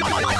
Mike, Mike, Mike,